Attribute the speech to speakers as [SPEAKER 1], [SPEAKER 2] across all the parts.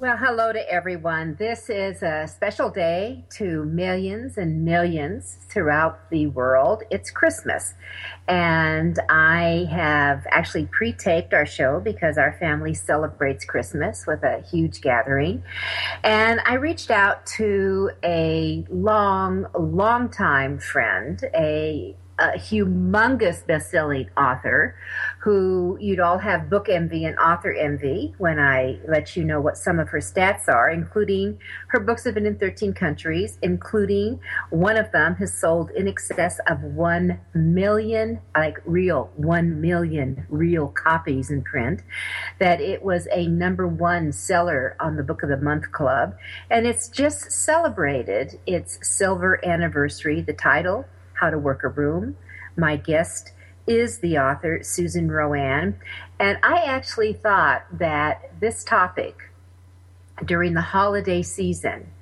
[SPEAKER 1] Well, hello to everyone. This is a special day to millions and millions throughout the world. It's Christmas. And I have actually pre taped our show because our family celebrates Christmas with a huge gathering. And I reached out to a long, long time friend, a a humongous best-selling author who you'd all have book envy and author envy when I let you know what some of her stats are, including her books have been in 13 countries, including one of them has sold in excess of 1 million, like real, 1 million real copies in print, that it was a number one seller on the Book of the Month Club, and it's just celebrated its silver anniversary. The title, how to Work a Room. My guest is the author, Susan RoAne. And I actually thought that this topic during the holiday season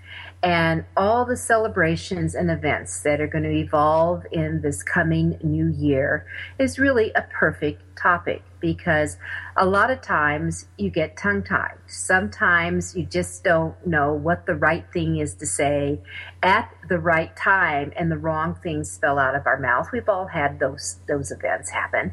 [SPEAKER 1] and all the celebrations and events that are going to evolve in this coming new year is really a perfect topic because a lot of times you get tongue tied. Sometimes you just don't know what the right thing is to say at the right time and the wrong things spill out of our mouth. We've all had those those events happen.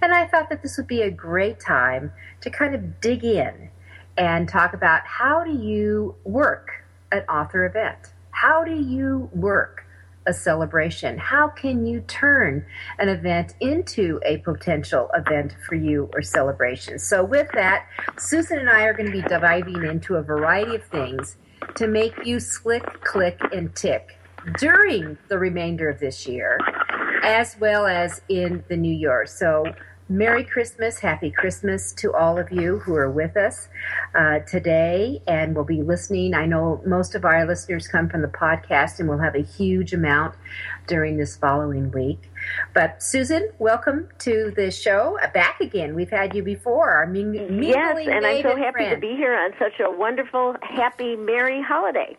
[SPEAKER 1] And I thought that this would be a great time to kind of dig in and talk about how do you work author event? How do you work a celebration? How can you turn an event into a potential event for you or celebration? So, with that, Susan and I are going to be diving into a variety of things to make you slick, click, and tick during the remainder of this year, as well as in the new year. So, Merry Christmas, Happy Christmas to all of you who are with us uh, today and will be listening. I know most of our listeners come from the podcast and we'll have a huge amount during this following week. But Susan, welcome to the show. Uh, back again. We've had you before. Our ming-
[SPEAKER 2] yes, and I'm so happy
[SPEAKER 1] friend.
[SPEAKER 2] to be here on such a wonderful, happy, merry holiday.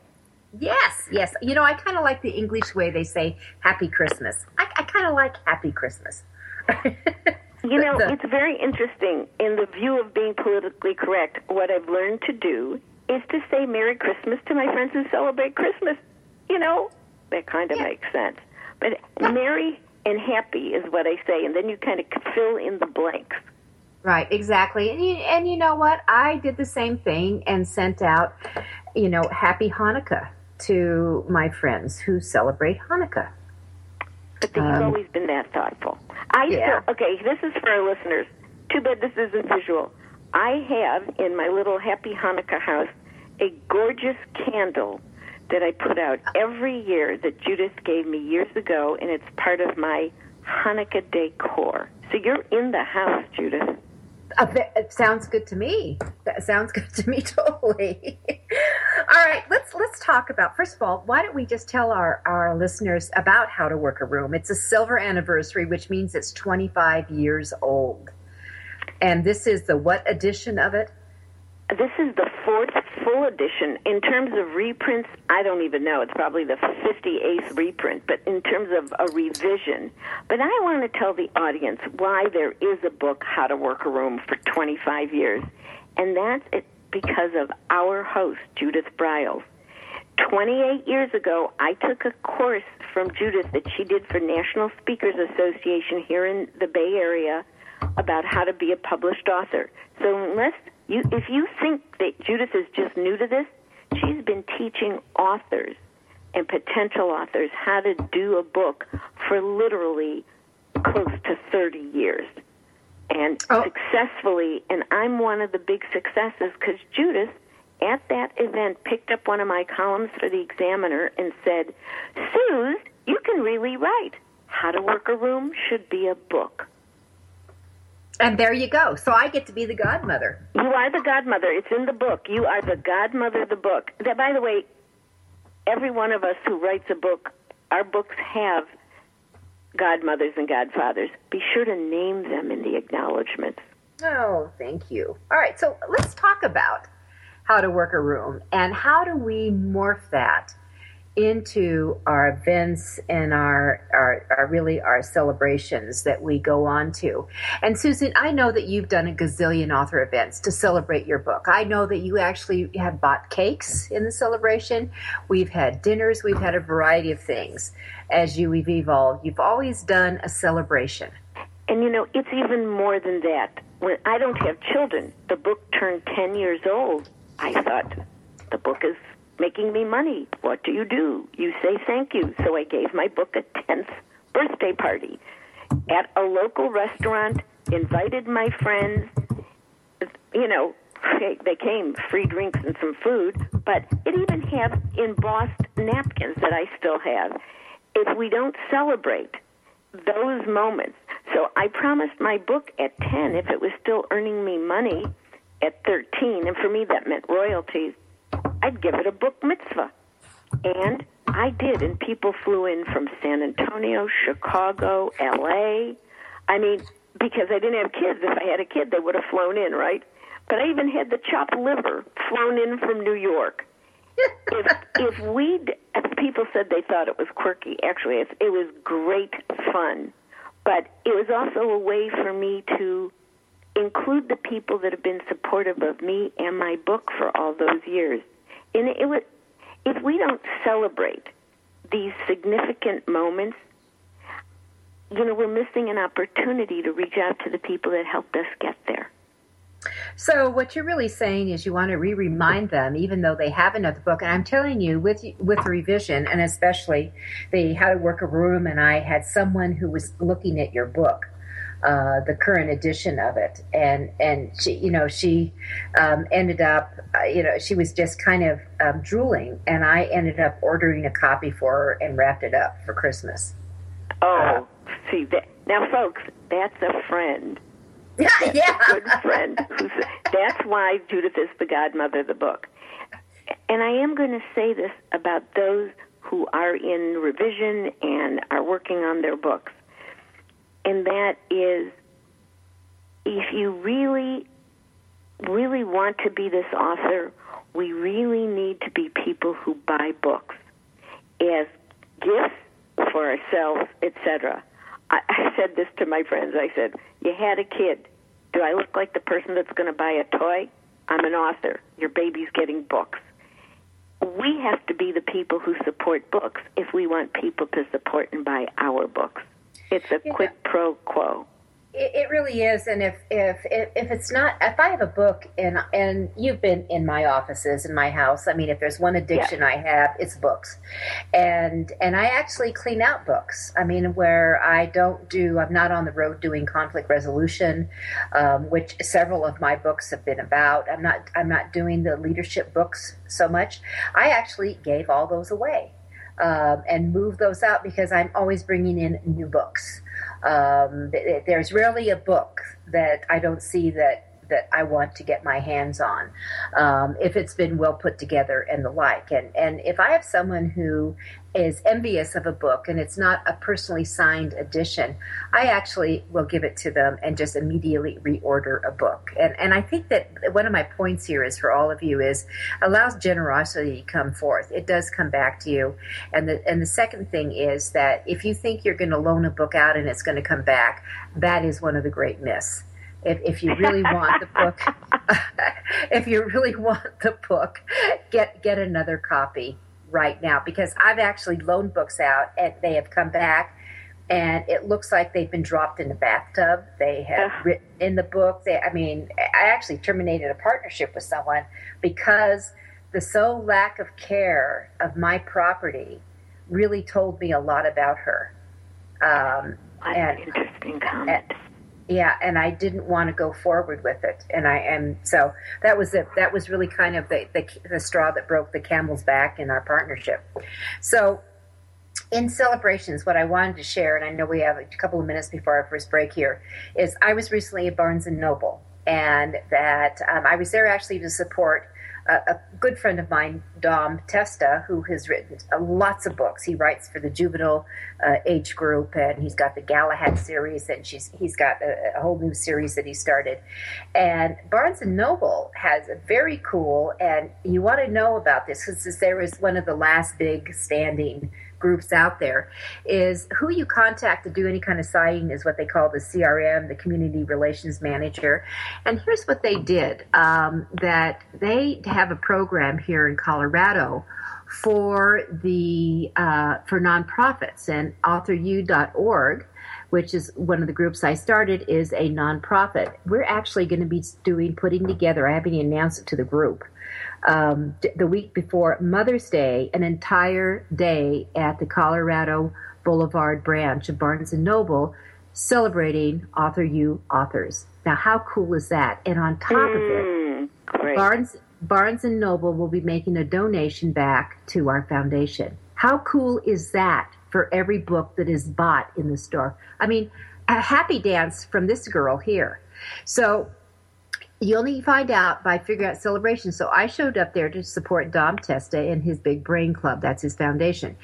[SPEAKER 1] Yes, yes. You know, I kind of like the English way they say Happy Christmas. I, I kind of like Happy Christmas.
[SPEAKER 2] You know, it's very interesting in the view of being politically correct. What I've learned to do is to say Merry Christmas to my friends who celebrate Christmas. You know, that kind of
[SPEAKER 1] Yeah.
[SPEAKER 2] makes sense. But merry and happy is what I say, and then you kind of fill in the blanks.
[SPEAKER 1] Right, exactly. And you, and you know what? I did the same thing and sent out, you know, Happy Hanukkah to my friends who celebrate Hanukkah.
[SPEAKER 2] But you've
[SPEAKER 1] Um,
[SPEAKER 2] always been that thoughtful. I
[SPEAKER 1] Yeah.
[SPEAKER 2] still okay. This is for our listeners. Too bad this isn't visual. I have in my little Happy Hanukkah house a gorgeous candle that I put out every year that Judith gave me years ago, and it's part of my Hanukkah decor. So you're in the house, Judith.
[SPEAKER 1] It sounds good to me. That sounds good to me totally. All right, let's let's talk about first of all, why don't we just tell our our listeners about how to work a room? It's a silver anniversary, which means it's 25 years old. And this is the what edition of it?
[SPEAKER 2] This is the fourth full edition. In terms of reprints, I don't even know. It's probably the 58th reprint, but in terms of a revision. But I want to tell the audience why there is a book, How to Work a Room, for 25 years. And that's because of our host, Judith Briles. 28 years ago, I took a course from Judith that she did for National Speakers Association here in the Bay Area about how to be a published author. So unless you, if you think that Judith is just new to this, she's been teaching authors and potential authors how to do a book for literally close to 30 years. And
[SPEAKER 1] Oh.
[SPEAKER 2] successfully, and I'm one of the big successes because Judith at that event picked up one of my columns for the Examiner and said, Suze, you can really write. How to Work a Room should be a book.
[SPEAKER 1] And there you go. So I get to be the godmother.
[SPEAKER 2] You are the godmother. It's in the book. You are the godmother of the book. That, by the way, every one of us who writes a book, our books have godmothers and godfathers. Be sure to name them in the acknowledgments.
[SPEAKER 1] Oh, thank you. All right, so let's talk about how to work a room and how do we morph that into our events and our, our, our, really our celebrations that we go on to. And Susan, I know that you've done a gazillion author events to celebrate your book. I know that you actually have bought cakes in the celebration. We've had dinners. We've had a variety of things as you have evolved. You've always done a celebration.
[SPEAKER 2] And you know, it's even more than that. When I don't have children, the book turned 10 years old. I thought the book is making me money. What do you do? You say thank you. So I gave my book a 10th birthday party at a local restaurant, invited my friends. You know, they came, free drinks and some food, but it even had embossed napkins that I still have. If we don't celebrate those moments, so I promised my book at 10 if it was still earning me money at 13, and for me that meant royalties I'd give it a book mitzvah. And I did, and people flew in from San Antonio, Chicago, LA. I mean, because I didn't have kids. If I had a kid, they would have flown in, right? But I even had the chopped liver flown in from New York. if if we people said they thought it was quirky, actually it, it was great fun. But it was also a way for me to include the people that have been supportive of me and my book for all those years. And it was, if we don't celebrate these significant moments, you know, we're missing an opportunity to reach out to the people that helped us get there.
[SPEAKER 1] So what you're really saying is you want to re-remind them, even though they have another book. And I'm telling you, with with revision, and especially the How to Work a Room, and I had someone who was looking at your book uh, the current edition of it, and and she, you know, she um, ended up, uh, you know, she was just kind of um, drooling, and I ended up ordering a copy for her and wrapped it up for Christmas.
[SPEAKER 2] Oh, uh, see that now, folks, that's a friend.
[SPEAKER 1] That's yeah,
[SPEAKER 2] a good friend. That's why Judith is the godmother of the book. And I am going to say this about those who are in revision and are working on their books and that is if you really, really want to be this author, we really need to be people who buy books as gifts for ourselves, etc. I, I said this to my friends. I said, "You had a kid. Do I look like the person that's going to buy a toy? I'm an author. Your baby's getting books." We have to be the people who support books if we want people to support and buy our books. It's a yeah. quid pro quo.
[SPEAKER 1] It, it really is, and if, if if it's not, if I have a book and and you've been in my offices in my house, I mean, if there's one addiction yeah. I have, it's books, and and I actually clean out books. I mean, where I don't do, I'm not on the road doing conflict resolution, um, which several of my books have been about. I'm not I'm not doing the leadership books so much. I actually gave all those away um, and move those out because I'm always bringing in new books. Um, there's rarely a book that I don't see that that I want to get my hands on, um, if it's been well put together and the like. And and if I have someone who is envious of a book and it's not a personally signed edition, I actually will give it to them and just immediately reorder a book. And and I think that one of my points here is for all of you is allows generosity to come forth. It does come back to you. And the and the second thing is that if you think you're going to loan a book out and it's going to come back, that is one of the great myths. If, if you really want the book, if you really want the book, get get another copy right now because I've actually loaned books out and they have come back and it looks like they've been dropped in the bathtub. They have uh. written in the book. They, I mean, I actually terminated a partnership with someone because the sole lack of care of my property really told me a lot about her.
[SPEAKER 2] Um, and, interesting comment.
[SPEAKER 1] And, yeah, and I didn't want to go forward with it, and I am so that was it. That was really kind of the, the the straw that broke the camel's back in our partnership. So in celebrations, what I wanted to share, and I know we have a couple of minutes before our first break here, is I was recently at Barnes and Noble, and that um, I was there actually to support a, a, good friend of mine, Dom Testa, who has written lots of books. He writes for the juvenile uh, age group, and he's got the Galahad series, and she's he's got a, a, whole new series that he started. And Barnes and Noble has a very cool, and you want to know about this because there is one of the last big standing groups out there is who you contact to do any kind of signing is what they call the CRM, the Community Relations Manager. And here's what they did um, that they have a program here in Colorado for the uh, for nonprofits and authoru.org which is one of the groups I started, is a nonprofit. We're actually going to be doing, putting together, I haven't announced it to the group, um, the week before Mother's Day, an entire day at the Colorado Boulevard branch of Barnes and Noble celebrating Author You authors. Now, how cool is that? And on top mm, of it,
[SPEAKER 2] mm,
[SPEAKER 1] Barnes Barnes and Noble will be making a donation back to our foundation. How cool is that for every book that is bought in the store? I mean, a happy dance from this girl here. So you only find out by figuring out celebration. So I showed up there to support Dom Testa in his Big Brain Club. That's his foundation.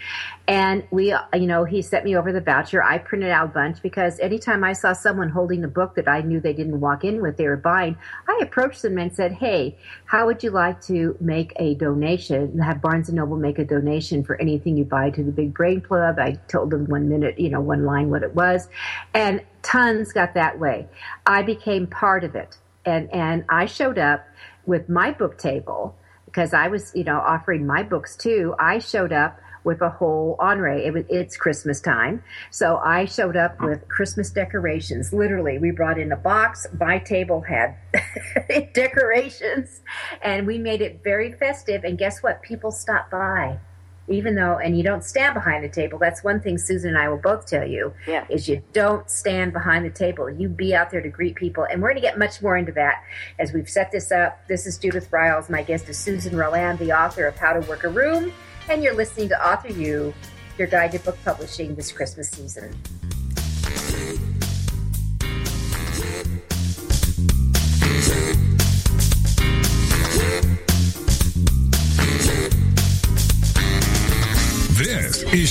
[SPEAKER 1] And we, you know, he sent me over the voucher. I printed out a bunch because anytime I saw someone holding a book that I knew they didn't walk in with, they were buying, I approached them and said, Hey, how would you like to make a donation? Have Barnes and Noble make a donation for anything you buy to the Big Brain Club. I told them one minute, you know, one line what it was. And tons got that way. I became part of it and and I showed up with my book table because I was you know offering my books too. I showed up with a whole honore. It was, it's Christmas time. So I showed up with Christmas decorations. Literally, we brought in a box. My table had decorations and we made it very festive. And guess what? People stopped by even though and you don't stand behind the table. That's one thing susan and i will both tell you
[SPEAKER 2] yeah.
[SPEAKER 1] is you don't stand behind the table. You be out there to greet people. And we're going to get much more into that as we've set this up. This is judith Briles my guest is susan RoAne the author of how to work a room. And you're listening to author you your guide to book publishing this christmas season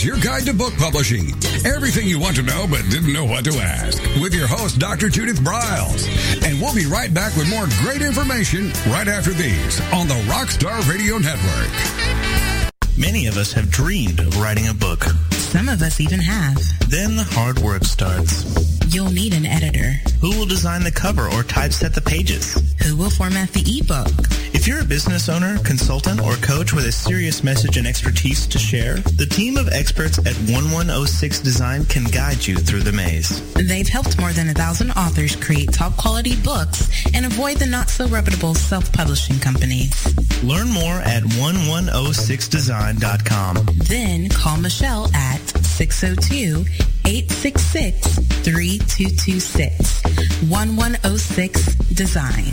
[SPEAKER 3] is your guide to book publishing. Everything you want to know but didn't know what to ask with your host, Dr. Judith Briles. And we'll be right back with more great information right after these on the Rockstar Radio Network.
[SPEAKER 4] Many of us have dreamed of writing a book.
[SPEAKER 5] Some of us even have.
[SPEAKER 4] Then the hard work starts.
[SPEAKER 5] You'll need an editor.
[SPEAKER 4] Who will design the cover or typeset the pages?
[SPEAKER 5] Who will format the ebook?
[SPEAKER 4] If you're a business owner, consultant, or coach with a serious message and expertise to share, the team of experts at 1106 Design can guide you through the maze.
[SPEAKER 5] They've helped more than a thousand authors create top quality books and avoid the not so reputable self-publishing companies.
[SPEAKER 4] Learn more at 1106design.com.
[SPEAKER 5] Then call Michelle at 602 866 3226. 1106 Design.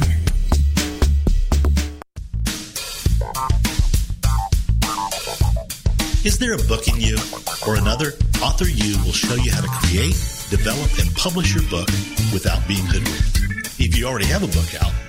[SPEAKER 6] Is there a book in you or another? Author You will show you how to create, develop, and publish your book without being hoodwinked. If you already have a book out,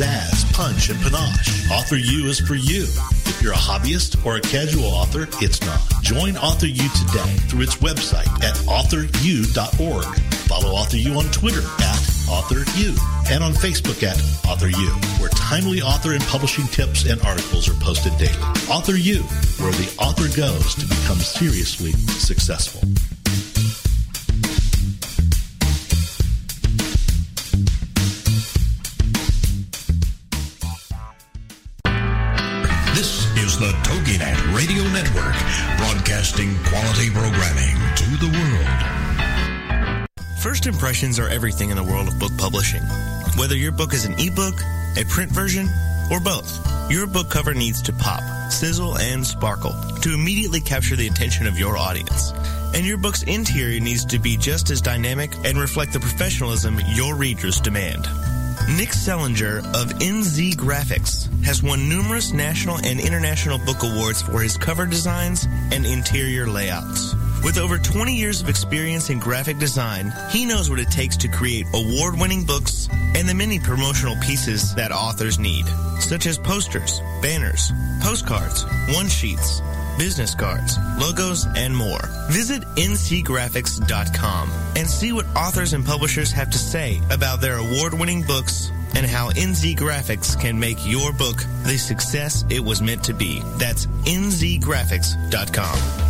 [SPEAKER 6] pizzazz, punch, and panache. Author U is for you. If you're a hobbyist or a casual author, it's not. Join Author U today through its website at authoru.org. Follow Author U on Twitter at Author U and on Facebook at Author U, where timely author and publishing tips and articles are posted daily. Author U, where the author goes to become seriously successful.
[SPEAKER 3] Broadcasting quality programming to the world.
[SPEAKER 4] First impressions are everything in the world of book publishing. Whether your book is an ebook, a print version, or both, your book cover needs to pop, sizzle, and sparkle to immediately capture the attention of your audience. And your book's interior needs to be just as dynamic and reflect the professionalism your readers demand. Nick Zelinger of NZ Graphics has won numerous national and international book awards for his cover designs and interior layouts. With over 20 years of experience in graphic design, he knows what it takes to create award-winning books and the many promotional pieces that authors need, such as posters, banners, postcards, one-sheets, business cards, logos, and more. Visit nzgraphics.com and see what authors and publishers have to say about their award-winning books and how NZ Graphics can make your book the success it was meant to be. That's nzgraphics.com.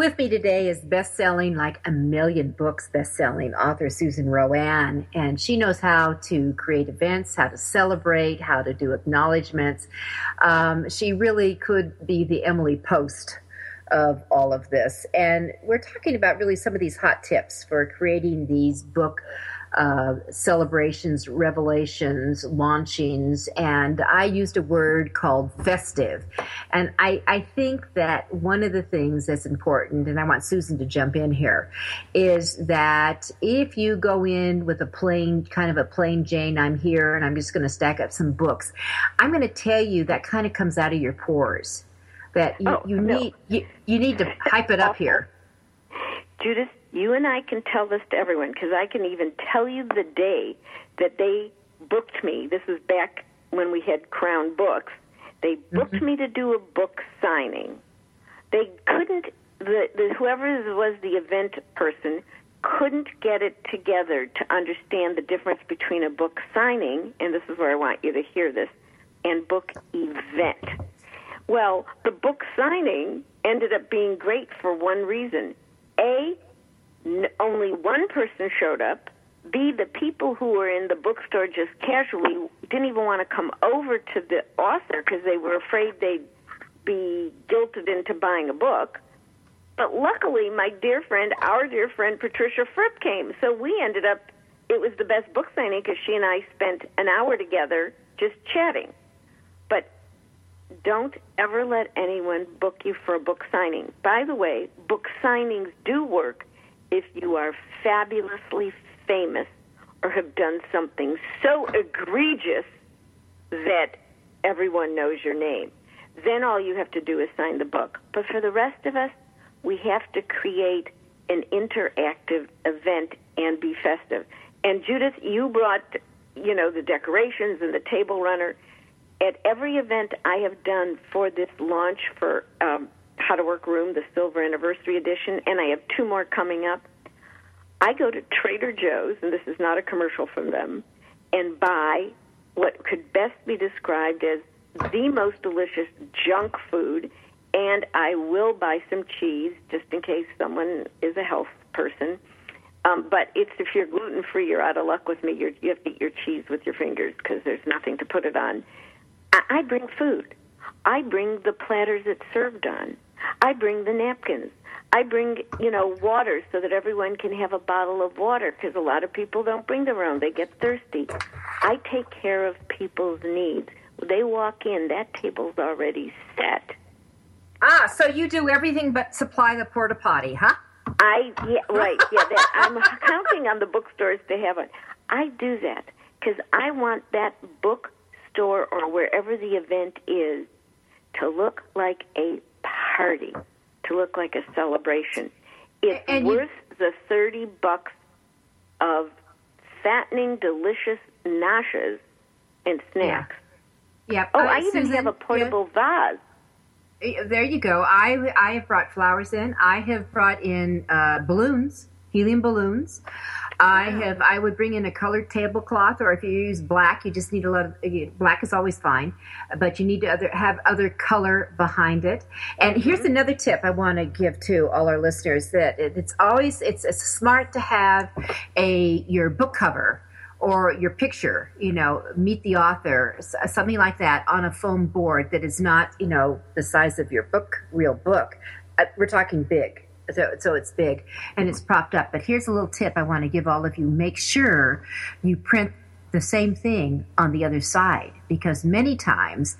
[SPEAKER 1] With me today is best-selling, like a million books best-selling author Susan RoAne, and she knows how to create events, how to celebrate, how to do acknowledgments. Um, she really could be the Emily Post of all of this, and we're talking about really some of these hot tips for creating these book uh, celebrations, revelations, launchings, and I used a word called festive. And I, I think that one of the things that's important, and I want Susan to jump in here, is that if you go in with a plain, kind of a plain Jane, I'm here and I'm just going to stack up some books, I'm going to tell you that kind of comes out of your pores. That you,
[SPEAKER 2] oh,
[SPEAKER 1] you
[SPEAKER 2] no.
[SPEAKER 1] need you, you need to hype it up here.
[SPEAKER 2] Judith, you and I can tell this to everyone because I can even tell you the day that they booked me. This was back when we had Crown Books. They booked
[SPEAKER 1] Mm-hmm.
[SPEAKER 2] me to do a book signing. They couldn't. The, the whoever was the event person couldn't get it together to understand the difference between a book signing, and this is where I want you to hear this, and book event. Well, the book signing ended up being great for one reason. A, n- only one person showed up. B, the people who were in the bookstore just casually didn't even want to come over to the author because they were afraid they'd be guilted into buying a book. But luckily, my dear friend, our dear friend Patricia Fripp came. So we ended up, it was the best book signing because she and I spent an hour together just chatting. But don't ever let anyone book you for a book signing. By the way, book signings do work if you are fabulously famous or have done something so egregious that everyone knows your name. Then all you have to do is sign the book. But for the rest of us, we have to create an interactive event and be festive. And Judith, you brought, you know, the decorations and the table runner. At every event I have done for this launch for um, How to Work Room, the Silver Anniversary Edition, and I have two more coming up, I go to Trader Joe's, and this is not a commercial from them, and buy what could best be described as the most delicious junk food, and I will buy some cheese just in case someone is a health person. Um, but it's if you're gluten free, you're out of luck with me. You're, you have to eat your cheese with your fingers because there's nothing to put it on. I, I bring food. I bring the platters it's served on. I bring the napkins. I bring, you know, water so that everyone can have a bottle of water because a lot of people don't bring their own. They get thirsty. I take care of people's needs. They walk in, that table's already set.
[SPEAKER 1] Ah, so you do everything but supply the porta potty, huh?
[SPEAKER 2] I yeah right yeah that, I'm counting on the bookstores to have it. I do that because I want that bookstore or wherever the event is to look like a party, to look like a celebration. It's
[SPEAKER 1] And you-
[SPEAKER 2] worth the thirty bucks of fattening, delicious nashes and snacks.
[SPEAKER 1] Yep.
[SPEAKER 2] Oh,
[SPEAKER 1] Uh,
[SPEAKER 2] I even
[SPEAKER 1] Susan,
[SPEAKER 2] have a portable vase.
[SPEAKER 1] there you go. I I have brought flowers in. I have brought in uh, balloons, helium balloons. I have. I would bring in a colored tablecloth, or if you use black, you just need a lot of black is always fine, but you need to other, have other color behind it. And here's another tip I want to give to all our listeners that it, it's always it's, it's smart to have a your book cover or your picture, you know, meet the author, something like that on a foam board that is not, you know, the size of your book, real book. Uh, we're talking big. So, so it's big and it's propped up. But here's a little tip I want to give all of you. Make sure you print the same thing on the other side because many times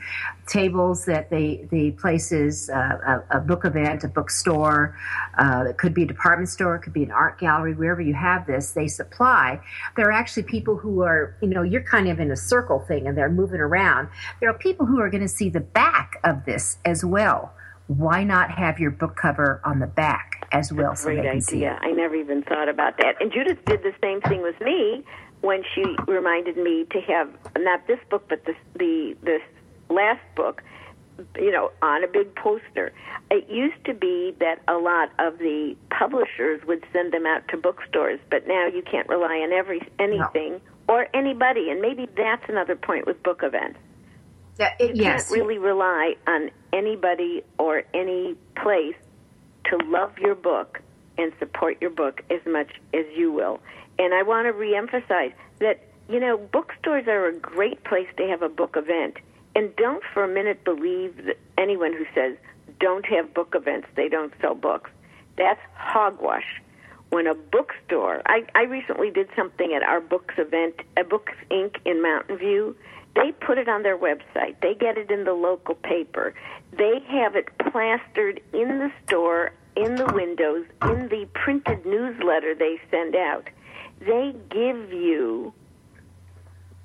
[SPEAKER 1] tables that they the places uh, a, a book event a bookstore uh, it could be a department store it could be an art gallery wherever you have this they supply there are actually people who are you know you're kind of in a circle thing and they're moving around there are people who are going to see the back of this as well why not have your book cover on the back as well so
[SPEAKER 2] Great
[SPEAKER 1] they can see
[SPEAKER 2] idea. I never even thought about that. And Judith did the same thing with me when she reminded me to have not this book, but this the this last book. You know, on a big poster. It used to be that a lot of the publishers would send them out to bookstores, but now you can't rely on every anything or anybody. And maybe that's another point with book events.
[SPEAKER 1] That- it-
[SPEAKER 2] You
[SPEAKER 1] yes
[SPEAKER 2] can't really rely on anybody or any place to love your book and support your book as much as you will. And I want to reemphasize that, you know, bookstores are a great place to have a book event. And don't for a minute believe that anyone who says don't have book events, they don't sell books. That's hogwash. When a bookstore, I, I recently did something at our books event, a Books Inc. in Mountain View. They put it on their website. They get it in the local paper. They have it plastered in the store, in the windows, in the printed newsletter they send out. They give you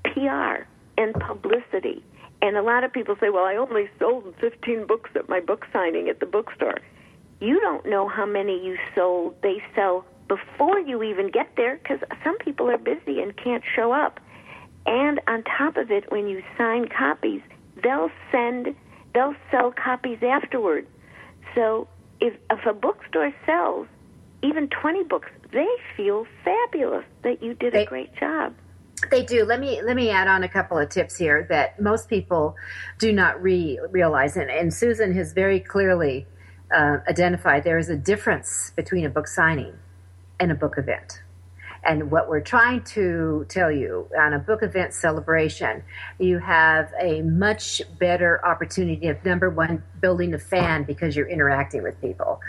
[SPEAKER 2] PR and publicity. And a lot of people say, well, I only sold 15 books at my book signing at the bookstore. You don't know how many you sold, they sell before you even get there because some people are busy and can't show up. And on top of it, when you sign copies, they'll send, they'll sell copies afterward. So if, if a bookstore sells even 20 books, they feel fabulous that you did a great job.
[SPEAKER 1] They do. Let me let me add on a couple of tips here that most people do not re- realize, and, and Susan has very clearly uh, identified there is a difference between a book signing and a book event. And what we're trying to tell you on a book event celebration, you have a much better opportunity of number one, building a fan because you're interacting with people,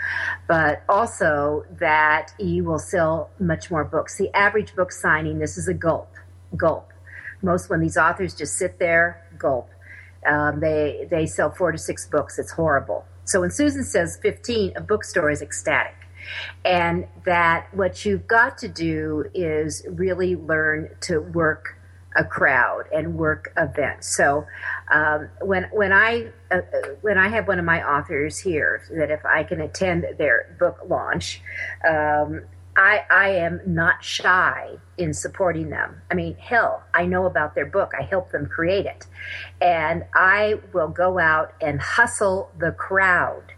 [SPEAKER 1] but also that you will sell much more books. The average book signing, this is a gulp, gulp. Most when these authors just sit there, gulp. Um, they they sell four to six books. It's horrible. So when Susan says 15, a bookstore is ecstatic and that what you've got to do is really learn to work a crowd and work events. So um, when when I uh, uh, when I have one of my authors here, that if I can attend their book launch. Um, I, I am not shy in supporting them. I mean, hell, I know about their book. I helped them create it. And I will go out and hustle the crowd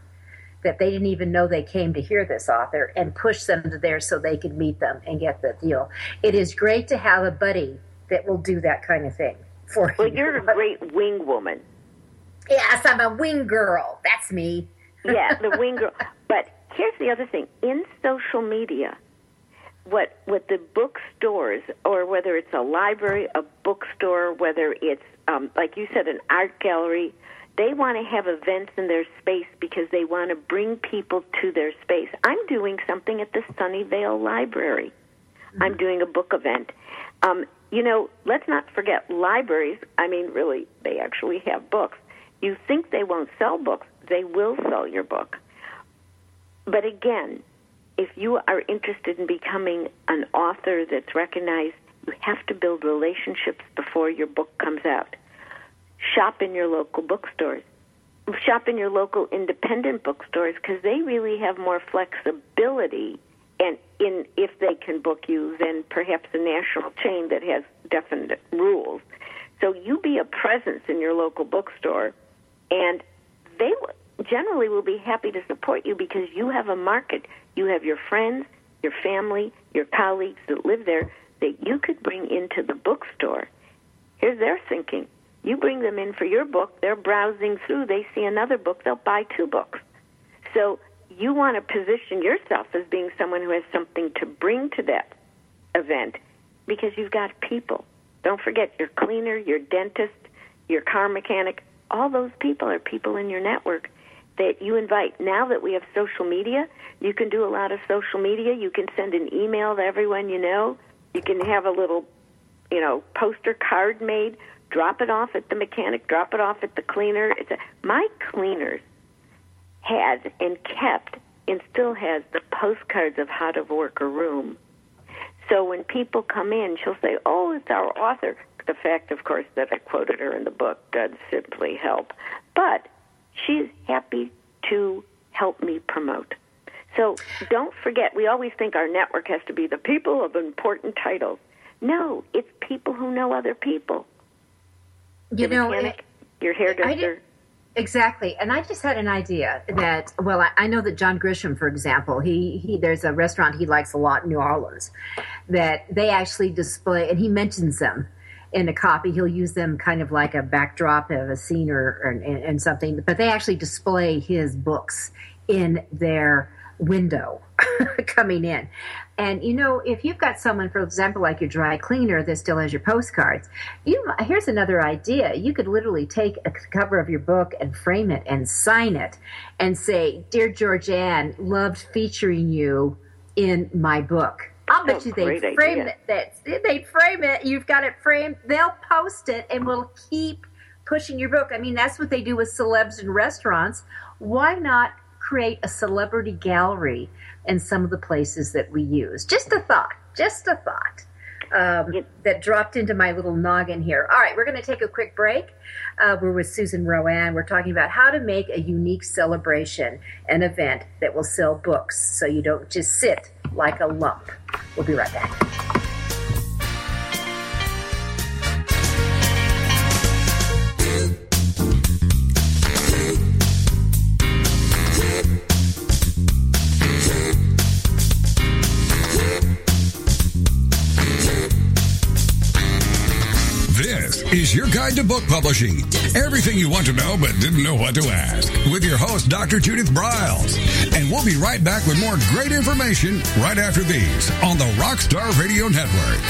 [SPEAKER 1] that they didn't even know they came to hear this author and push them to there so they could meet them and get the deal. It is great to have a buddy that will do that kind of thing for
[SPEAKER 2] Well,
[SPEAKER 1] you.
[SPEAKER 2] Well, you're a great wing woman.
[SPEAKER 1] Yes, I'm a wing girl. That's me.
[SPEAKER 2] yeah, the wing girl. But here's the other thing: in social media, what what the bookstores, or whether it's a library, a bookstore, whether it's um, like you said, an art gallery, they want to have events in their space because they want to bring people to their space. I'm doing something at the Sunnyvale Library. I'm doing a book event. Um, you know, let's not forget libraries. I mean, really, they actually have books. You think they won't sell books, they will sell your book. But again, if you are interested in becoming an author that's recognized, you have to build relationships before your book comes out. Shop in your local bookstores. Shop in your local independent bookstores because they really have more flexibility and in if they can book you than perhaps a national chain that has definite rules. So you be a presence in your local bookstore, and they generally will be happy to support you because you have a market. You have your friends, your family, your colleagues that live there that you could bring into the bookstore. Here's their thinking. You bring them in for your book, they're browsing through, they see another book, they'll buy two books. So you want to position yourself as being someone who has something to bring to that event because you've got people. Don't forget your cleaner, your dentist, your car mechanic, all those people are people in your network that you invite. Now that we have social media, you can do a lot of social media. You can send an email to everyone you know. You can have a little, you know, poster card made. Drop it off at the mechanic. Drop it off at the cleaner. It's a, my cleaners had and kept and still has the postcards of how to work a room. So when people come in, she'll say, "Oh, it's our author." The fact, of course, that I quoted her in the book does simply help. But she's happy to help me promote. So don't forget, we always think our network has to be the people of important titles. No, it's people who know other people.
[SPEAKER 1] You
[SPEAKER 2] your
[SPEAKER 1] know,
[SPEAKER 2] mechanic,
[SPEAKER 1] it,
[SPEAKER 2] your hairdresser.
[SPEAKER 1] Exactly, and I just had an idea that well, I, I know that John Grisham, for example, he he there's a restaurant he likes a lot in New Orleans that they actually display, and he mentions them in a copy. He'll use them kind of like a backdrop of a scene or, or and, and something, but they actually display his books in their window coming in. And you know, if you've got someone, for example, like your dry cleaner that still has your postcards, you here's another idea. You could literally take a cover of your book and frame it and sign it and say, "Dear Georgianne, loved featuring you in my book." I'll bet you they
[SPEAKER 2] great
[SPEAKER 1] frame
[SPEAKER 2] idea.
[SPEAKER 1] it. That they frame it. You've got it framed. They'll post it, and we'll keep pushing your book. I mean, that's what they do with celebs and restaurants. Why not create a celebrity gallery in some of the places that we use? Just a thought. Just a thought. Um,
[SPEAKER 2] Yep.
[SPEAKER 1] that dropped into my little noggin here. All right, we're going to take a quick break. Uh, we're with Susan RoAne. We're talking about how to make a unique celebration, an event that will sell books so you don't just sit like a lump. We'll be right back.
[SPEAKER 3] Guide to book publishing. Everything you want to know but didn't know what to ask. With your host, Dr. Judith Briles. And we'll be right back with more great information right after these on the Rockstar Radio Network.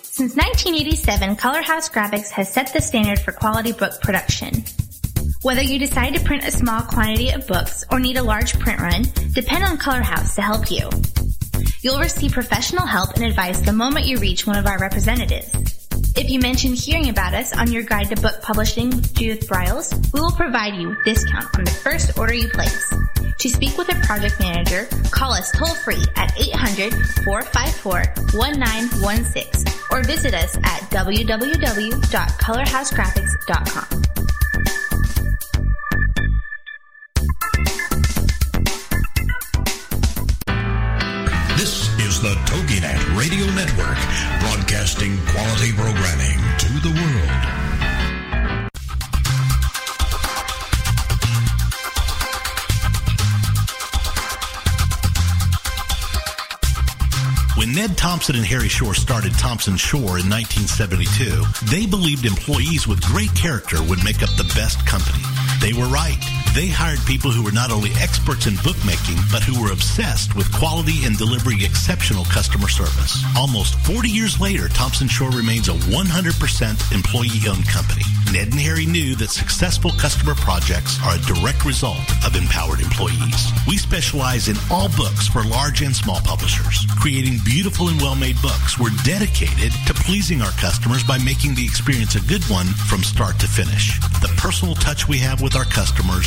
[SPEAKER 7] Since 1987, Color House Graphics has set the standard for quality book production. Whether you decide to print a small quantity of books or need a large print run, depend on Color House to help you. You'll receive professional help and advice the moment you reach one of our representatives. If you mention hearing about us on your guide to book publishing with Judith Briles, we will provide you with discount on the first order you place. To speak with a project manager, call us toll free at 800-454-1916 or visit us at www.colorhousegraphics.com.
[SPEAKER 6] broadcasting quality programming to the world. When Ned Thomson and Harry Shore started Thomson Shore in 1972, they believed employees with great character would make up the best company. They were right. They hired people who were not only experts in bookmaking, but who were obsessed with quality and delivering exceptional customer service. Almost 40 years later, Thomson Shore remains a 100% employee-owned company. Ned and Harry knew that successful customer projects are a direct result of empowered employees. We specialize in all books for large and small publishers. Creating beautiful and well-made books, we're dedicated to pleasing our customers by making the experience a good one from start to finish. The personal touch we have with our customers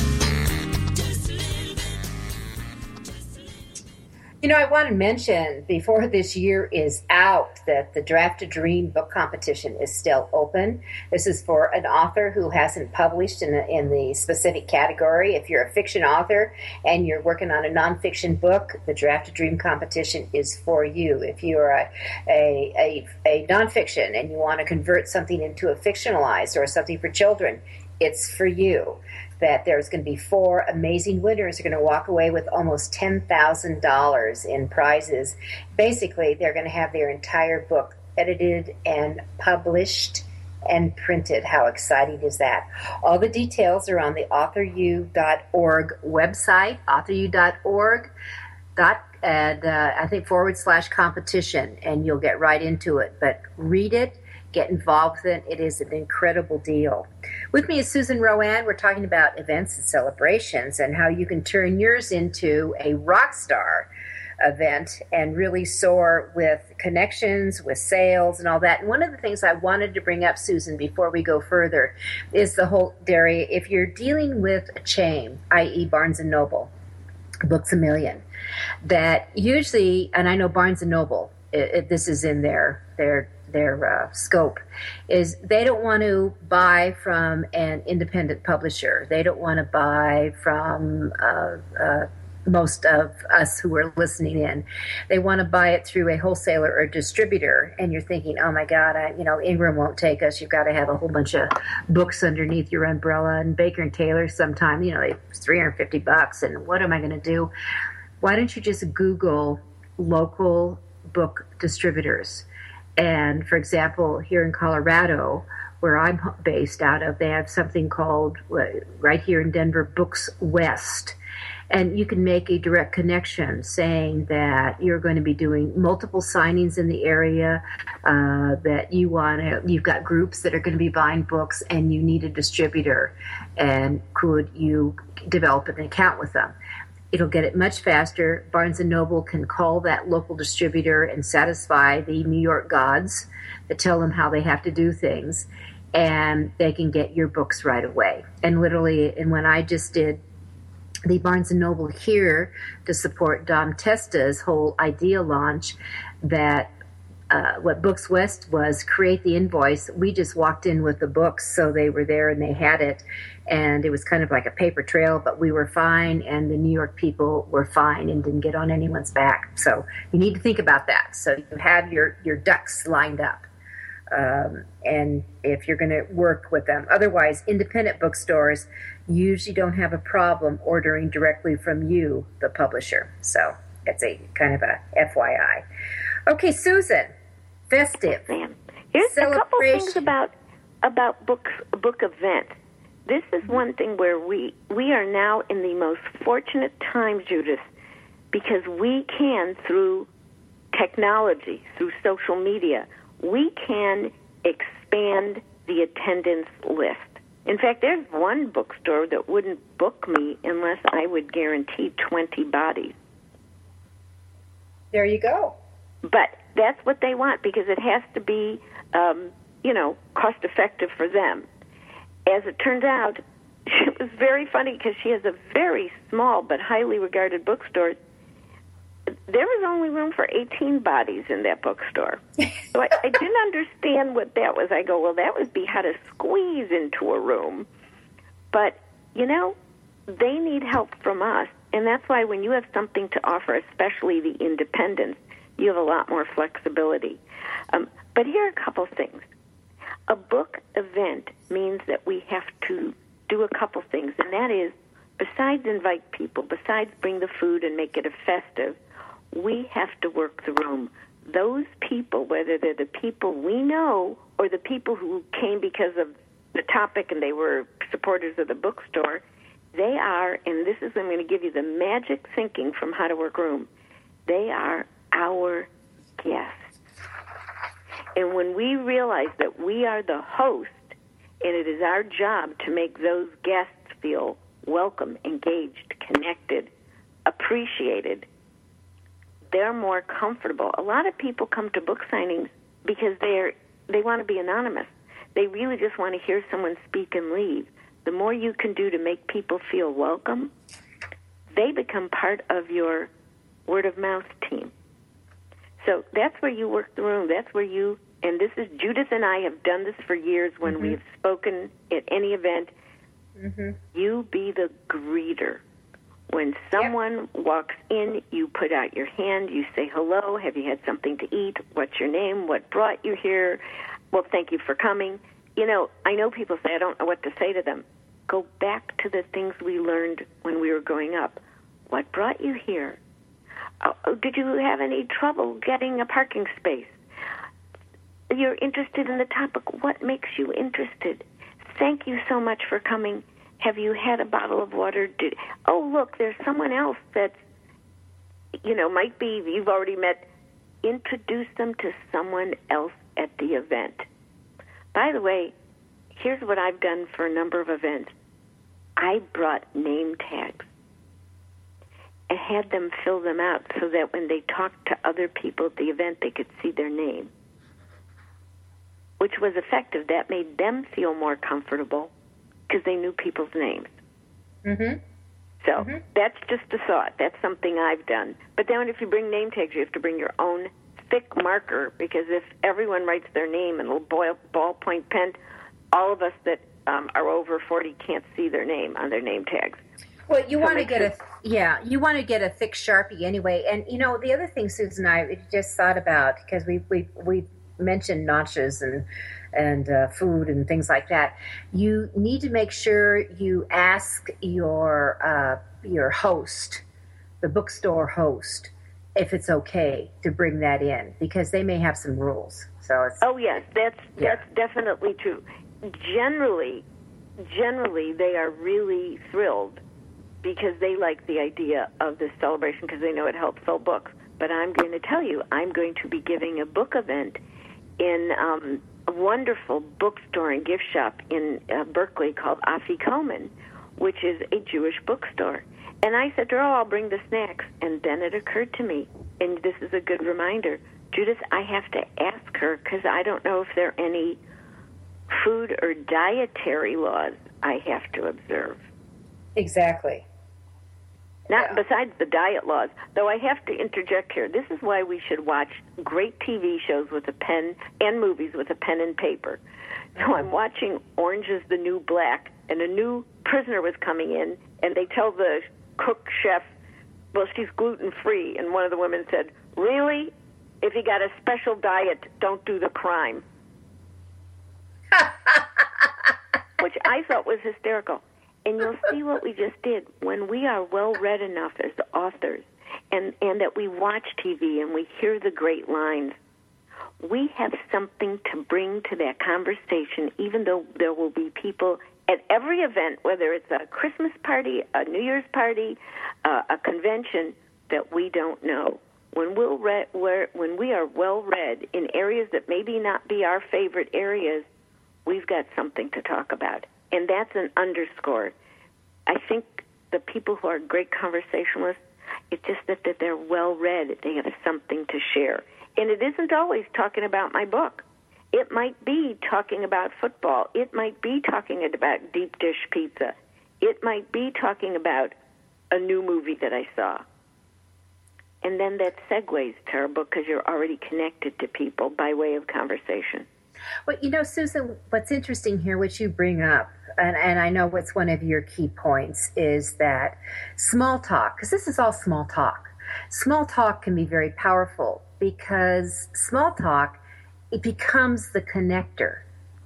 [SPEAKER 1] You know, I want to mention before this year is out that the Draft a Dream book competition is still open. This is for an author who hasn't published in the, in the specific category. If you're a fiction author and you're working on a nonfiction book, the Draft a Dream competition is for you. If you're a, a, a, a nonfiction and you want to convert something into a fictionalized or something for children, it's for you that there's going to be four amazing winners are going to walk away with almost $10,000 in prizes. Basically, they're going to have their entire book edited and published and printed. How exciting is that? All the details are on the authoru.org website, authoru.org. Dot, and uh, I think forward slash competition, and you'll get right into it. But read it, get involved in it. It is an incredible deal. With me is Susan RoAne. We're talking about events and celebrations and how you can turn yours into a rock star event and really soar with connections, with sales, and all that. And one of the things I wanted to bring up, Susan, before we go further, is the whole dairy. If you're dealing with a chain, i.e., Barnes and Noble, Books a Million, that usually, and I know Barnes and Noble, it, it, this is in their their their uh, scope is they don't want to buy from an independent publisher. They don't want to buy from uh, uh, most of us who are listening in. They want to buy it through a wholesaler or distributor, and you're thinking, "Oh my God, I, you know, Ingram won't take us. You've got to have a whole bunch of books underneath your umbrella." And Baker and Taylor, sometime, you know, it's 350 bucks, and what am I going to do? Why don't you just Google local book distributors? And for example, here in Colorado, where I'm based out of, they have something called right here in Denver, Books West. And you can make a direct connection saying that you're going to be doing multiple signings in the area, uh, that you want to, you've got groups that are going to be buying books and you need a distributor. And could you develop an account with them? It'll get it much faster. Barnes and Noble can call that local distributor and satisfy the New York gods that tell them how they have to do things, and they can get your books right away. And literally, and when I just did the Barnes and Noble here to support Dom Testa's whole idea launch, that uh, what Books West was create the invoice. We just walked in with the books, so they were there and they had it, and it was kind of like a paper trail. But we were fine, and the New York people were fine and didn't get on anyone's back. So you need to think about that. So you have your your ducks lined up. Um, and if you're going to work with them. Otherwise, independent bookstores usually don't have a problem ordering directly from you, the publisher. So it's a kind of a FYI. Okay, Susan, festive.
[SPEAKER 2] Ma'am. Here's a couple things about about books book event. This is one thing where we we are now in the most fortunate time, Judith, because we can through technology, through social media, we can expand the attendance list. In fact, there's one bookstore that wouldn't book me unless I would guarantee 20 bodies.
[SPEAKER 1] There you go.
[SPEAKER 2] But that's what they want because it has to be, um, you know, cost effective for them. as it turns out, it was very funny because she has a very small but highly regarded bookstore. There was only room for 18 bodies in that bookstore. So I, I didn't understand what that was. I go, well, that would be how to squeeze into a room. But, you know, they need help from us. And that's why when you have something to offer, especially the independents, you have a lot more flexibility. Um, but here are a couple things. A book event means that we have to do a couple things, and that is, besides invite people, besides bring the food and make it a festive, we have to work the room. Those people, whether they're the people we know or the people who came because of the topic and they were supporters of the bookstore, they are, and this is, I'm going to give you the magic thinking from How to Work Room, they are our guests. And when we realize that we are the host, and it is our job to make those guests feel welcome, engaged, connected, appreciated, they're more comfortable. A lot of people come to book signings because they're they want to be anonymous. They really just want to hear someone speak and leave. The more you can do to make people feel welcome, they become part of your word of mouth team. So that's where you work the room. That's where you, and this is Judith and I have done this for years when mm-hmm. we have spoken at any event. Mm-hmm. You be the greeter. When someone yep. walks in, you put out your hand, you say hello, have you had something to eat? What's your name? What brought you here? Well, thank you for coming. You know, I know people say I don't know what to say to them. Go back to the things we learned when we were growing up. What brought you here? Uh, did you have any trouble getting a parking space? You're interested in the topic. What makes you interested? Thank you so much for coming. Have you had a bottle of water? Did, oh, look, there's someone else that, you know, might be you've already met. Introduce them to someone else at the event. By the way, here's what I've done for a number of events. I brought name tags had them fill them out so that when they talked to other people at the event, they could see their name, which was effective. That made them feel more comfortable because they knew people's names.
[SPEAKER 1] Mm-hmm.
[SPEAKER 2] So mm-hmm. that's just a thought. That's something I've done. But then if you bring name tags, you have to bring your own thick marker because if everyone writes their name in a little ball, ballpoint pen, all of us that um, are over 40 can't see their name on their name tags.
[SPEAKER 1] Well, you want to get a yeah, you want to get a thick sharpie anyway. And you know, the other thing Susan and I just thought about because we we we mentioned notches and and uh, food and things like that. You need to make sure you ask your uh, your host, the bookstore host, if it's okay to bring that in because they may have some rules. So it's
[SPEAKER 2] oh yes, that's yeah. that's definitely true. Generally, generally they are really thrilled because they like the idea of this celebration because they know it helps sell books. But I'm going to tell you, I'm going to be giving a book event in um, a wonderful bookstore and gift shop in uh, Berkeley called Afi Afikomen, which is a Jewish bookstore. And I said oh, I'll bring the snacks. And then it occurred to me, and this is a good reminder, Judith, I have to ask her because I don't know if there are any food or dietary laws I have to observe.
[SPEAKER 1] Exactly.
[SPEAKER 2] Not yeah. besides the diet laws. Though I have to interject here. This is why we should watch great TV shows with a pen and movies with a pen and paper. So I'm mm-hmm. watching Orange is the New Black, and a new prisoner was coming in, and they tell the cook chef, well, she's gluten free. And one of the women said, Really? If you got a special diet, don't do the crime. Which I thought was hysterical. And you'll see what we just did. When we are well read enough as authors and, and that we watch TV and we hear the great lines, we have something to bring to that conversation, even though there will be people at every event, whether it's a Christmas party, a New Year's party, uh, a convention, that we don't know. When, we'll re- when we are well read in areas that maybe not be our favorite areas, we've got something to talk about and that's an underscore. I think the people who are great conversationalists, it's just that, that they're well read. They have something to share. And it isn't always talking about my book. It might be talking about football. It might be talking about deep dish pizza. It might be talking about a new movie that I saw. And then that segues book because you're already connected to people by way of conversation.
[SPEAKER 1] Well, you know, Susan, what's interesting here, which you bring up, and, and I know what's one of your key points, is that small talk, because this is all small talk. Small talk can be very powerful because small talk, it becomes the connector.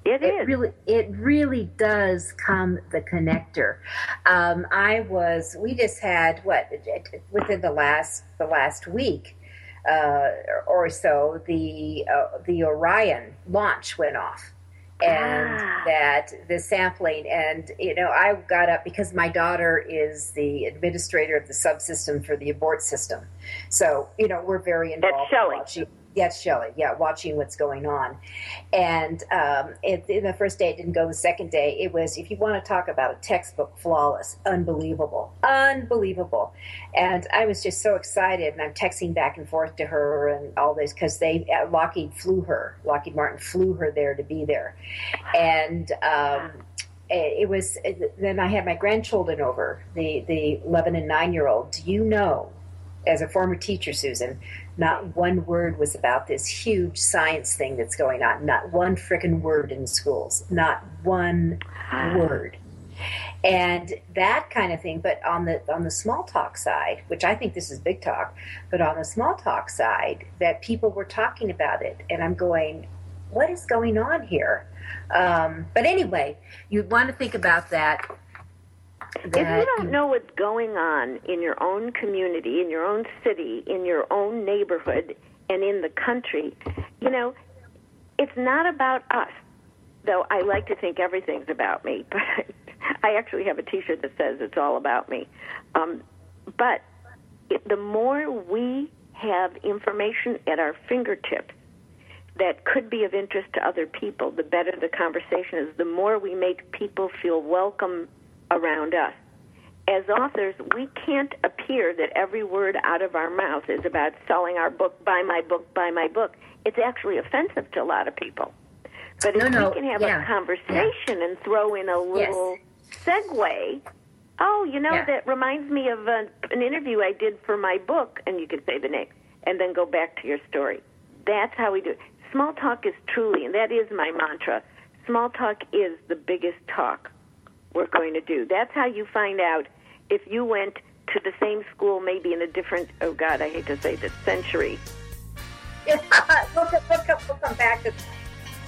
[SPEAKER 2] It,
[SPEAKER 1] it
[SPEAKER 2] is.
[SPEAKER 1] really it really does come the connector um, i was we just had what within the last the last week uh, or so the uh, the orion launch went off and
[SPEAKER 2] Ah.
[SPEAKER 1] that the sampling and you know i got up because my daughter is the administrator of the subsystem for the abort system so you know we're very involved in
[SPEAKER 2] Shelley.
[SPEAKER 1] Yes, Shelley. Yeah, watching what's going on, and um, it, in the first day it didn't go. The second day it was. If you want to talk about a textbook flawless, unbelievable, unbelievable, and I was just so excited, and I'm texting back and forth to her and all this because they uh, Lockheed flew her. Lockheed Martin flew her there to be there, and. Um, it was then I had my grandchildren over, the the 11 and 9 year old. Do you know, as a former teacher, Susan, not one word was about this huge science thing that's going on. Not one frickin' word in schools. Not one word. And that kind of thing, but on the on the small talk side, which I think this is big talk, but on the small talk side, that people were talking about it, and I'm going, what is going on here? Um, but anyway, you want to think about that.
[SPEAKER 2] If you don't know what's going on in your own community, in your own city, in your own neighborhood, and in the country, you know, it's not about us. Though I like to think everything's about me, but I actually have a T-shirt that says it's all about me. Um, but it, the more we have information at our fingertips that could be of interest to other people, the better the conversation is. The more we make people feel welcome around us. As authors, we can't appear that every word out of our mouth is about selling our book, buy my book, buy my book. It's actually offensive to a lot of people. But if
[SPEAKER 1] No, no,
[SPEAKER 2] we can have
[SPEAKER 1] yeah,
[SPEAKER 2] a conversation and throw in a little segue, oh, you know,
[SPEAKER 1] Yeah.
[SPEAKER 2] that reminds me of a, an interview I did for my book, and you can say the name, and then go back to your story. That's how we do it. Small talk is truly, and that is my mantra. Small talk is the biggest talk we're going to do. That's how you find out if you went to the same school, maybe in a different, oh God, I hate to say this, century.
[SPEAKER 1] Uh, we'll, we'll, come, we'll come back to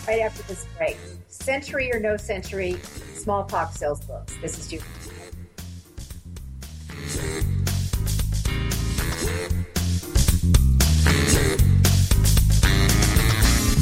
[SPEAKER 1] right after this break. Century or no century, small talk sells books. This is Judy.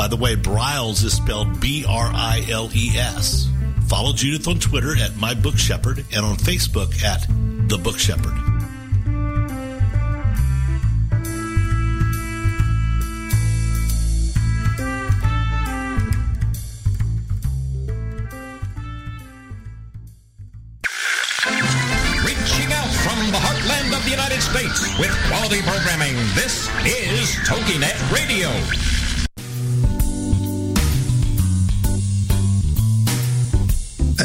[SPEAKER 6] By the way, Briles is spelled B R I L E S. Follow Judith on Twitter at My Book Shepherd and on Facebook at The Book Shepherd.
[SPEAKER 8] Reaching out from the heartland of the United States with quality programming. This is TogiNet Radio.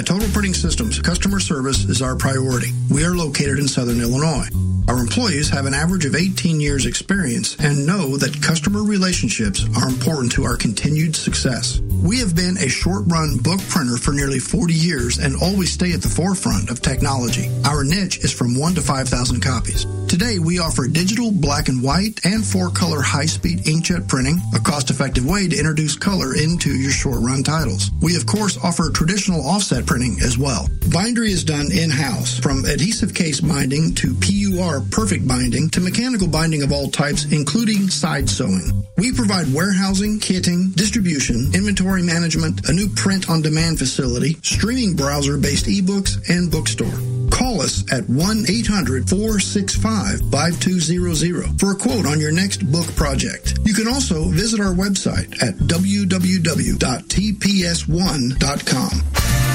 [SPEAKER 9] Total Printing Systems, customer service is our priority. We are located in Southern Illinois. Our employees have an average of 18 years experience and know that customer relationships are important to our continued success. We have been a short run book printer for nearly 40 years and always stay at the forefront of technology. Our niche is from 1 to 5,000 copies. Today we offer digital black and white and four color high speed inkjet printing, a cost effective way to introduce color into your short run titles. We of course offer traditional offset printing as well. Bindery is done in house from adhesive case binding to PUR perfect binding to mechanical binding of all types, including side sewing. We provide warehousing, kitting, distribution, inventory management, a new print on demand facility, streaming browser based ebooks, and bookstore. Call us at 1-800-465-5200 for a quote on your next book project. You can also visit our website at www.tps1.com.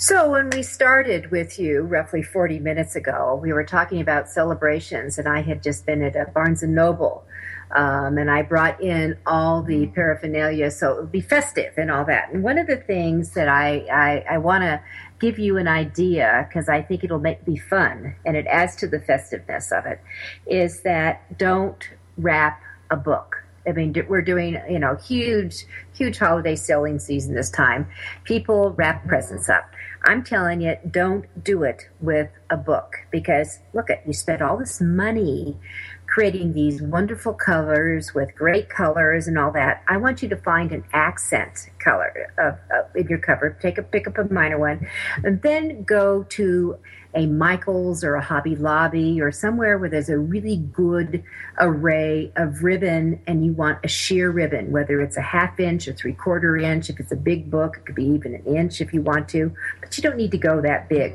[SPEAKER 1] So, when we started with you roughly 40 minutes ago, we were talking about celebrations, and I had just been at a Barnes and Noble, um, and I brought in all the paraphernalia, so it would be festive and all that. And one of the things that I, I, I want to give you an idea, because I think it'll make be fun and it adds to the festiveness of it, is that don't wrap a book. I mean, we're doing, you know, huge, huge holiday selling season this time. People wrap presents up. I'm telling you, don't do it with a book because look at you spent all this money creating these wonderful colors with great colors and all that. I want you to find an accent color of, of, in your cover. Take a pick up a minor one, and then go to a Michaels or a Hobby Lobby or somewhere where there's a really good array of ribbon and you want a sheer ribbon, whether it's a half inch or three quarter inch. If it's a big book, it could be even an inch if you want to, but you don't need to go that big.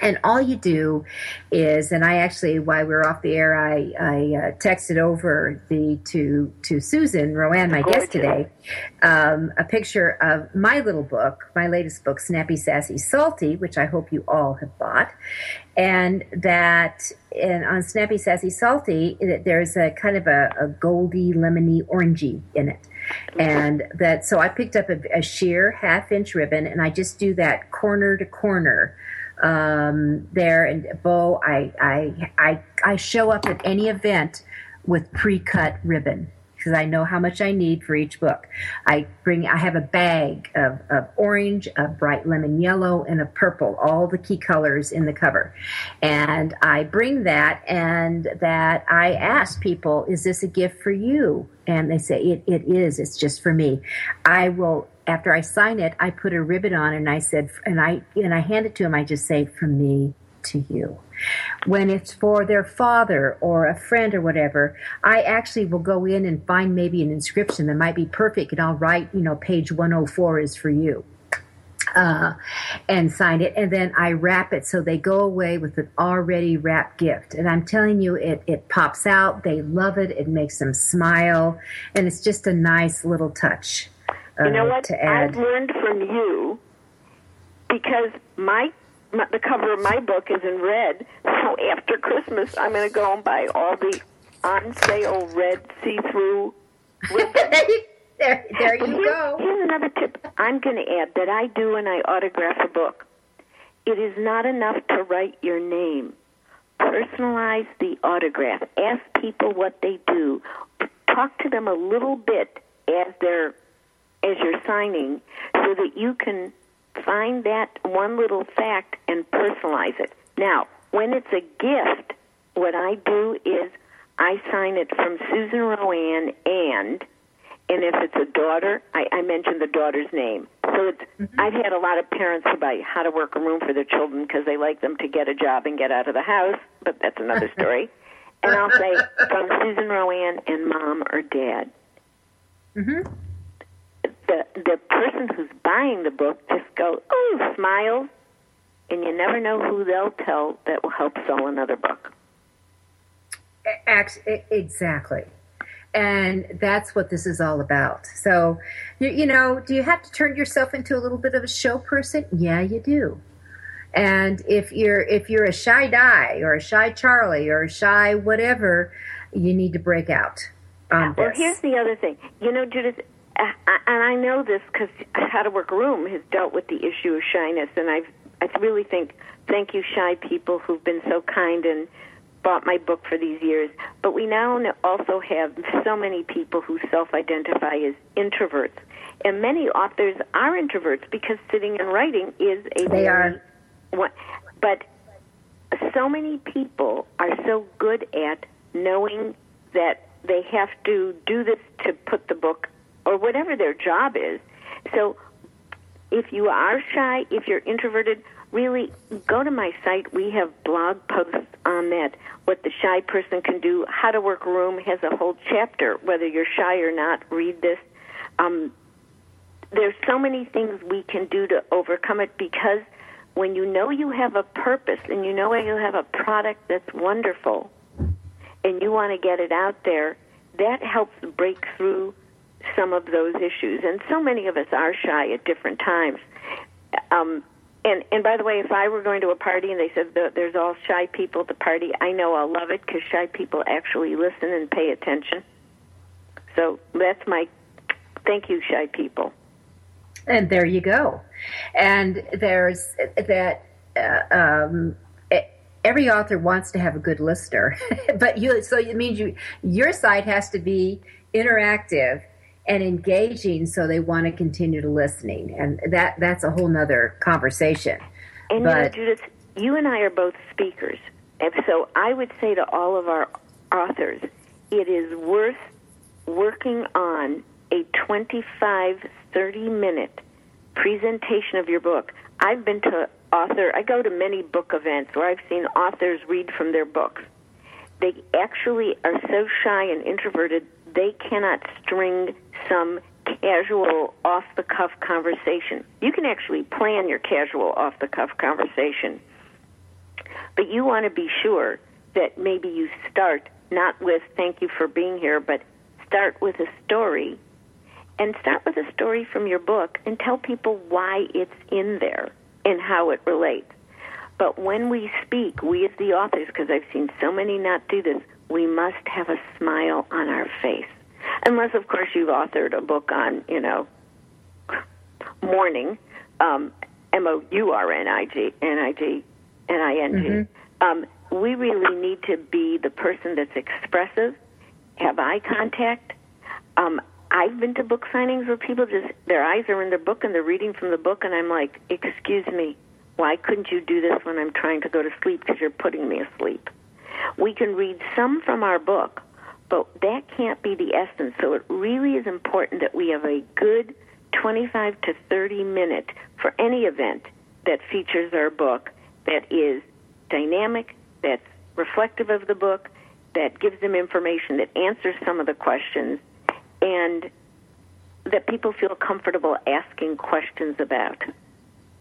[SPEAKER 1] And all you do is, and I actually, while we were off the air, I, I uh, texted over the to to Susan RoAne, my guest today, um, a picture of my little book, my latest book, Snappy Sassy Salty, which I hope you all have bought, and that and on Snappy Sassy Salty, there's a kind of a, a goldy, lemony, orangey in it. And that so I picked up a, a sheer half inch ribbon and I just do that corner to corner um, there. And Bo, I, I, I, I show up at any event with pre-cut ribbon because I know how much I need for each book. I bring, I have a bag of, of orange, a bright lemon yellow, and a purple, all the key colors in the cover. And I bring that and that I ask people, is this a gift for you? And they say, it, it is, it's just for me. I will after I sign it, I put a ribbon on and I said, and I, and I hand it to him. I just say, from me to you. When it's for their father or a friend or whatever, I actually will go in and find maybe an inscription that might be perfect and I'll write, you know, page 104 is for you. Uh, and sign it, and then I wrap it so they go away with an already wrapped gift. And I'm telling you, it it pops out. They love it. It makes them smile, and it's just a nice little touch
[SPEAKER 2] you know
[SPEAKER 1] uh,
[SPEAKER 2] what?
[SPEAKER 1] to add.
[SPEAKER 2] I've learned from you because my, my the cover of my book is in red. So after Christmas, I'm going to go and buy all the on sale red see-through.
[SPEAKER 1] there, there you
[SPEAKER 2] here's,
[SPEAKER 1] go.
[SPEAKER 2] Here's another tip I'm going to add that I do when I autograph a book. It is not enough to write your name. Personalize the autograph. Ask people what they do. Talk to them a little bit as they're as you're signing so that you can find that one little fact and personalize it. Now, when it's a gift, what I do is I sign it from Susan RoAne and and if it's a daughter, I, I mention the daughter's name. So it's mm-hmm. I've had a lot of parents who buy how to work a room for their children because they like them to get a job and get out of the house, but that's another story. and I'll say from Susan RoAne and mom or dad.
[SPEAKER 1] Mm-hmm.
[SPEAKER 2] The the person who's buying the book just goes, oh, smiles, and you never know who they'll tell that will help sell another book.
[SPEAKER 1] Exactly. And that's what this is all about. So, you, you know, do you have to turn yourself into a little bit of a show person? Yeah, you do. And if you're if you're a shy Di or a shy Charlie or a shy whatever, you need to break out. On
[SPEAKER 2] well, here's the other thing. You know, Judith, and I know this because How to Work Room has dealt with the issue of shyness, and I've I really think thank you, shy people who've been so kind and bought my book for these years. But we now also have so many people who self identify as introverts. And many authors are introverts because sitting and writing is a
[SPEAKER 1] they are.
[SPEAKER 2] One, but so many people are so good at knowing that they have to do this to put the book or whatever their job is. So if you are shy, if you're introverted, really go to my site. We have blog posts on that. What the shy person can do, how to work room has a whole chapter. Whether you're shy or not, read this. Um, there's so many things we can do to overcome it because when you know you have a purpose and you know you have a product that's wonderful and you want to get it out there, that helps break through some of those issues. And so many of us are shy at different times. Um, and and by the way, if I were going to a party and they said there's all shy people at the party, I know I'll love it because shy people actually listen and pay attention. So that's my thank you, shy people.
[SPEAKER 1] And there you go. And there's that. Uh, um, every author wants to have a good listener, but you so it means you your side has to be interactive and engaging so they want to continue to listening. And that that's a whole nother conversation.
[SPEAKER 2] And but, you know, judith you and i are both speakers. And so i would say to all of our authors it is worth working on a 25 30 minute presentation of your book. I've been to author i go to many book events where i've seen authors read from their books. They actually are so shy and introverted they cannot string some casual off the cuff conversation. You can actually plan your casual off the cuff conversation. But you want to be sure that maybe you start not with thank you for being here, but start with a story and start with a story from your book and tell people why it's in there and how it relates. But when we speak, we as the authors, because I've seen so many not do this, we must have a smile on our face. Unless, of course, you've authored a book on, you know, mourning, um, M O U R N I G N I G N I N G. Mm-hmm. Um, we really need to be the person that's expressive, have eye contact. Um, I've been to book signings where people just their eyes are in their book and they're reading from the book, and I'm like, "Excuse me, why couldn't you do this when I'm trying to go to sleep because you're putting me asleep?" We can read some from our book, but that can't be the essence. So it really is important that we have a good 25 to 30 minute for any event that features our book that is dynamic, that's reflective of the book, that gives them information, that answers some of the questions, and that people feel comfortable asking questions about.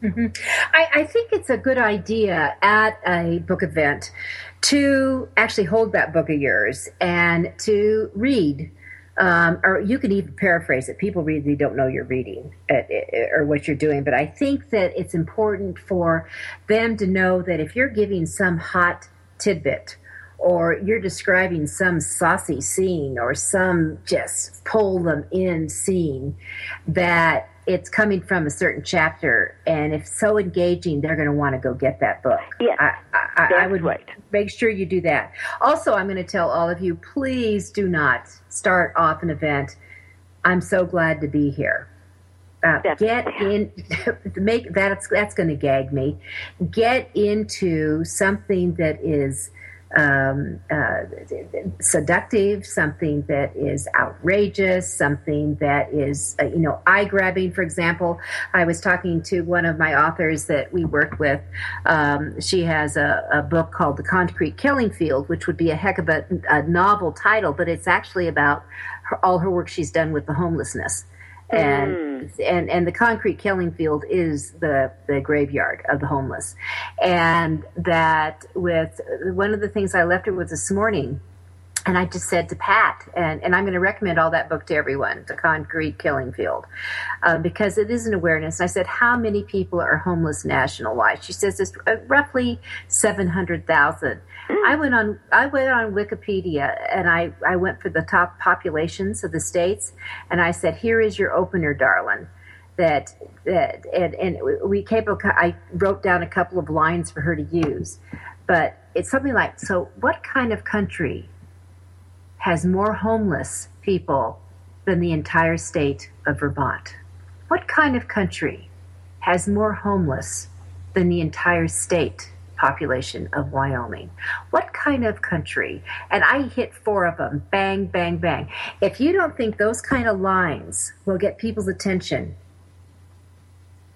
[SPEAKER 1] Mm-hmm. I, I, think it's a good idea at a book event to actually hold that book of yours and to read. Um, or you can even paraphrase it. People read, they don't know you're reading uh, uh, or what you're doing. But I think that it's important for them to know that if you're giving some hot tidbit or you're describing some saucy scene or some just pull them in scene, that it's coming from a certain chapter, and if so engaging, they're going to want to go get that book.
[SPEAKER 2] Yeah,
[SPEAKER 1] I, I, I would right. make sure you do that. Also, I'm going to tell all of you, please do not start off an event. I'm so glad to be here. Uh, get in, make that's that's going to gag me. Get into something that is um, uh, seductive, something that is outrageous, something that is, uh, you know, eye grabbing. For example, I was talking to one of my authors that we work with. Um, she has a, a, book called The Concrete Killing Field, which would be a heck of a, a novel title, but it's actually about her, all her work she's done with the homelessness and mm. and and the concrete killing field is the the graveyard of the homeless and that with one of the things i left it with this morning and I just said to Pat, and, and I'm going to recommend all that book to everyone, The Concrete Killing Field, uh, because it is an awareness. And I said, How many people are homeless national wide? She says it's uh, roughly 700,000. I went on I went on Wikipedia and I, I went for the top populations of the states and I said, Here is your opener, darling. That that and, and we came I wrote down a couple of lines for her to use. But it's something like, so what kind of country has more homeless people than the entire state of Vermont? What kind of country has more homeless than the entire state population of Wyoming? What kind of country? And I hit four of them bang, bang, bang. If you don't think those kind of lines will get people's attention,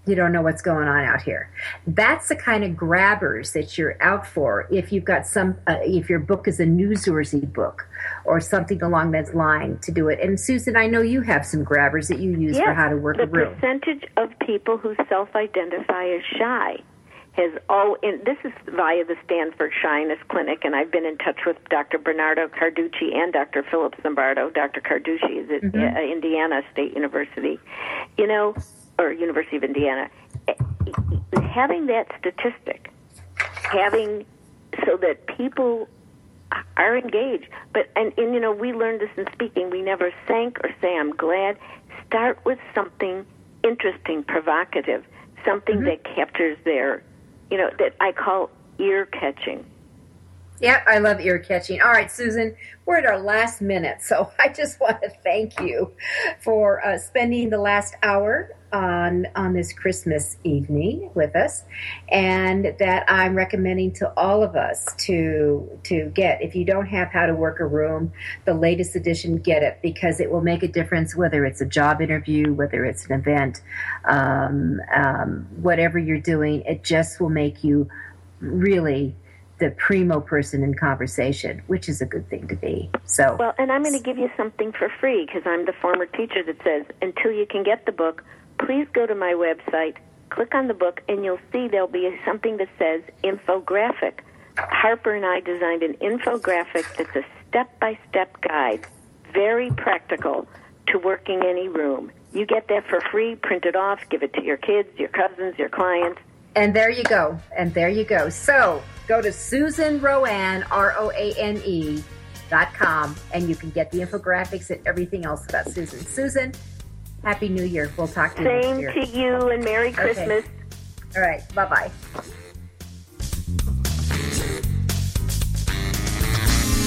[SPEAKER 1] you don't know what's going on out here. That's the kind of grabbers that you're out for if you've got some, uh, if your book is a newsworthy book or something along that line to do it. And Susan, I know you have some grabbers that you use
[SPEAKER 2] yes,
[SPEAKER 1] for how to work
[SPEAKER 2] the
[SPEAKER 1] a room.
[SPEAKER 2] The percentage of people who self-identify as shy has all in this is via the Stanford Shyness Clinic, and I've been in touch with Dr. Bernardo Carducci and Dr. Philip Zimbardo. Dr. Carducci is at mm-hmm. Uh, Indiana State University. You know, or University of Indiana, having that statistic, having so that people are engaged. But and, and you know, we learned this in speaking. We never thank or say I'm glad. Start with something interesting, provocative, something mm-hmm. that captures their, you know, that I call ear catching.
[SPEAKER 1] Yeah, I love ear catching. All right, Susan, we're at our last minute, so I just want to thank you for uh, spending the last hour on on this Christmas evening with us, and that I'm recommending to all of us to to get. If you don't have How to Work a Room, the latest edition, get it because it will make a difference. Whether it's a job interview, whether it's an event, um, um, whatever you're doing, it just will make you really the primo person in conversation, which is a good thing to be. So
[SPEAKER 2] well, and I'm going to give you something for free because I'm the former teacher that says until you can get the book please go to my website, click on the book, and you'll see there'll be something that says infographic. Harper and I designed an infographic that's a step by step guide, very practical to working any room. You get that for free, print it off, give it to your kids, your cousins, your clients.
[SPEAKER 1] And there you go. And there you go. So go to Susan R O A N E, dot com, and you can get the infographics and everything else about Susan. Susan, Happy New Year. We'll talk to
[SPEAKER 2] you
[SPEAKER 1] Same
[SPEAKER 2] to you and Merry Christmas. Okay.
[SPEAKER 1] All right. Bye bye.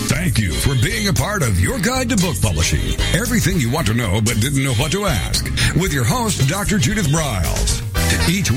[SPEAKER 3] Thank you for being a part of your guide to book publishing. Everything you want to know but didn't know what to ask. With your host, Dr. Judith Briles. Each